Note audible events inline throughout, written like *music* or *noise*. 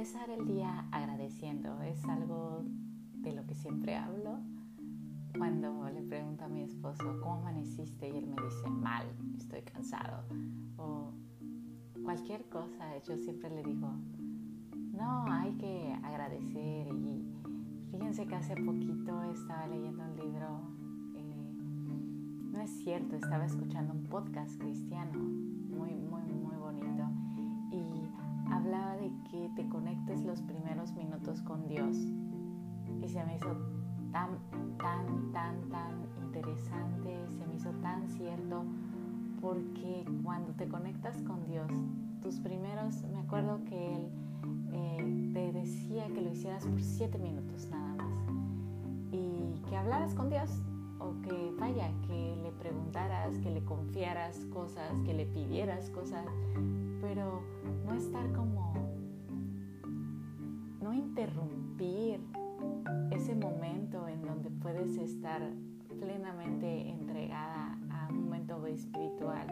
Empezar el día agradeciendo es algo de lo que siempre hablo. Cuando le pregunto a mi esposo, ¿cómo amaneciste? Y él me dice, mal, estoy cansado. O cualquier cosa, yo siempre le digo, no, hay que agradecer. Y fíjense que hace poquito estaba leyendo un libro, eh, no es cierto, estaba escuchando un podcast cristiano muy, muy, muy bonito. Y hablaba de que los primeros minutos con Dios. Y se me hizo tan, tan, tan, tan interesante, se me hizo tan cierto, porque cuando te conectas con Dios, tus primeros, me acuerdo que Él eh, te decía que lo hicieras por siete minutos nada más. Y que hablaras con Dios, o que vaya, que le preguntaras, que le confiaras cosas, que le pidieras cosas, pero no estar como, no interrumpir ese momento en donde puedes estar plenamente entregada a un momento espiritual,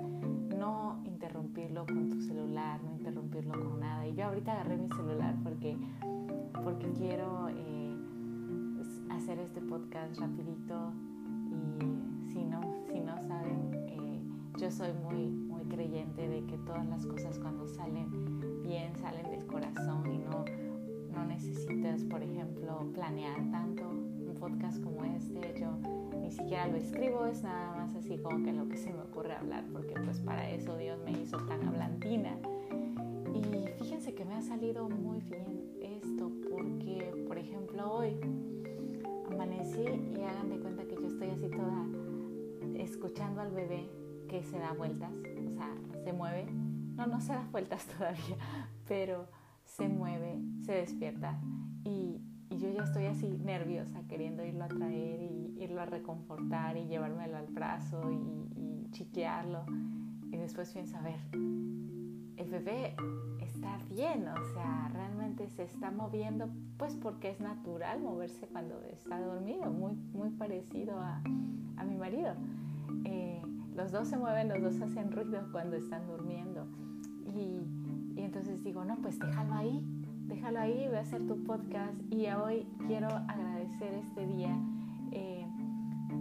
no interrumpirlo con tu celular, no interrumpirlo con nada. Y yo ahorita agarré mi celular porque, porque quiero eh, hacer este podcast rapidito y si no, si no saben, eh, yo soy muy, muy creyente de que todas las cosas cuando salen bien salen del corazón y no, no necesitas, por ejemplo, planear tanto un podcast como este. Yo ni siquiera lo escribo, es nada más así como que lo que se me ocurre hablar, porque pues para eso Dios me hizo tan hablantina. Y fíjense que me ha salido muy bien esto, porque por ejemplo hoy amanecí y hagan de cuenta que yo estoy así toda escuchando al bebé que se da vueltas, o sea, se mueve. No, no se da vueltas *laughs* todavía, pero se mueve, se despierta y, y, yo ya estoy así nerviosa queriendo irlo a traer y irlo a reconfortar y llevármelo al brazo y, y chiquearlo. Y después pienso, a ver, el bebé está bien, o sea, realmente se está moviendo, pues porque es natural moverse cuando está dormido, muy, muy parecido a, a mi marido. Eh, los dos se mueven, los dos hacen ruido cuando están durmiendo. Y, y, entonces digo, no, pues déjalo ahí, déjalo ahí, voy a hacer tu podcast. Y hoy quiero agradecer este día eh,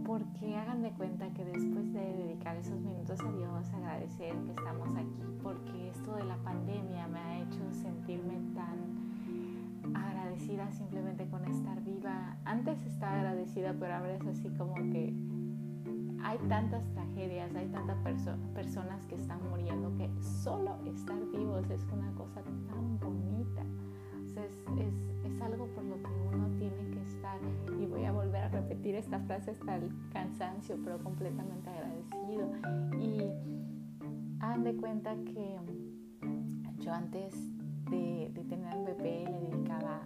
porque hagan de cuenta que después de dedicar esos minutos a Dios, agradecer que estamos aquí, porque esto de la pandemia me ha hecho sentirme tan agradecida simplemente con estar viva. Antes estaba agradecida, pero ahora es así como que hay tantas tragedias, hay tantas perso personas que están muriendo que solo estar vivos es una cosa tan bonita. O sea, es, es, es, algo por lo que uno tiene que estar, y voy a volver a repetir esta frase hasta el cansancio, pero completamente agradecido. Y hagan de cuenta que yo antes de, de tener un bebé le dedicaba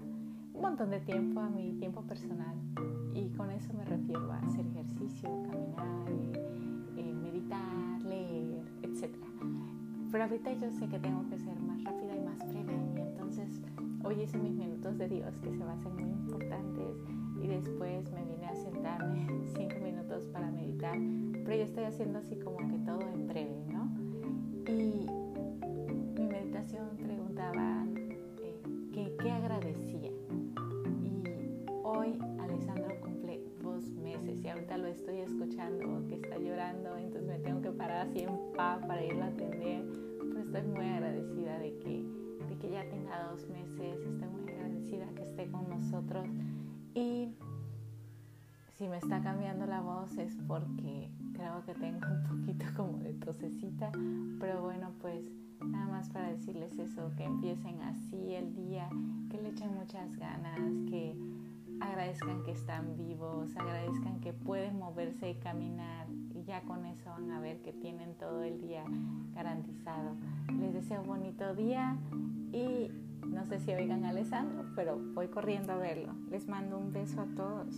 un montón de tiempo a mi tiempo personal Pero ahorita yo sé que tengo que ser más rápida y más breve y entonces hoy hice mis minutos de Dios que se me hacen muy importantes y después me vine a sentarme *laughs* cinco minutos para meditar, pero yo estoy haciendo así como que todo en breve, ¿no? Y mi meditación preguntaba eh, qué agradecía. Y hoy Alessandro cumple dos meses y ahorita lo estoy escuchando que está llorando, entonces me tengo que parar así en paz para irlo a atender. Estoy muy agradecida de que, de que ya tenga dos meses, estoy muy agradecida que esté con nosotros. Y si me está cambiando la voz es porque creo que tengo un poquito *laughs* como de tosecita, pero bueno, pues nada más para decirles eso, que empiecen así el día, que le echen muchas ganas, que agradezcan que están vivos, agradezcan que pueden moverse y caminar y ya con eso van a ver que tienen todo el día garantizado. Les deseo un bonito día y no sé si oigan a Alessandro, pero voy corriendo a verlo. Les mando un beso a todos.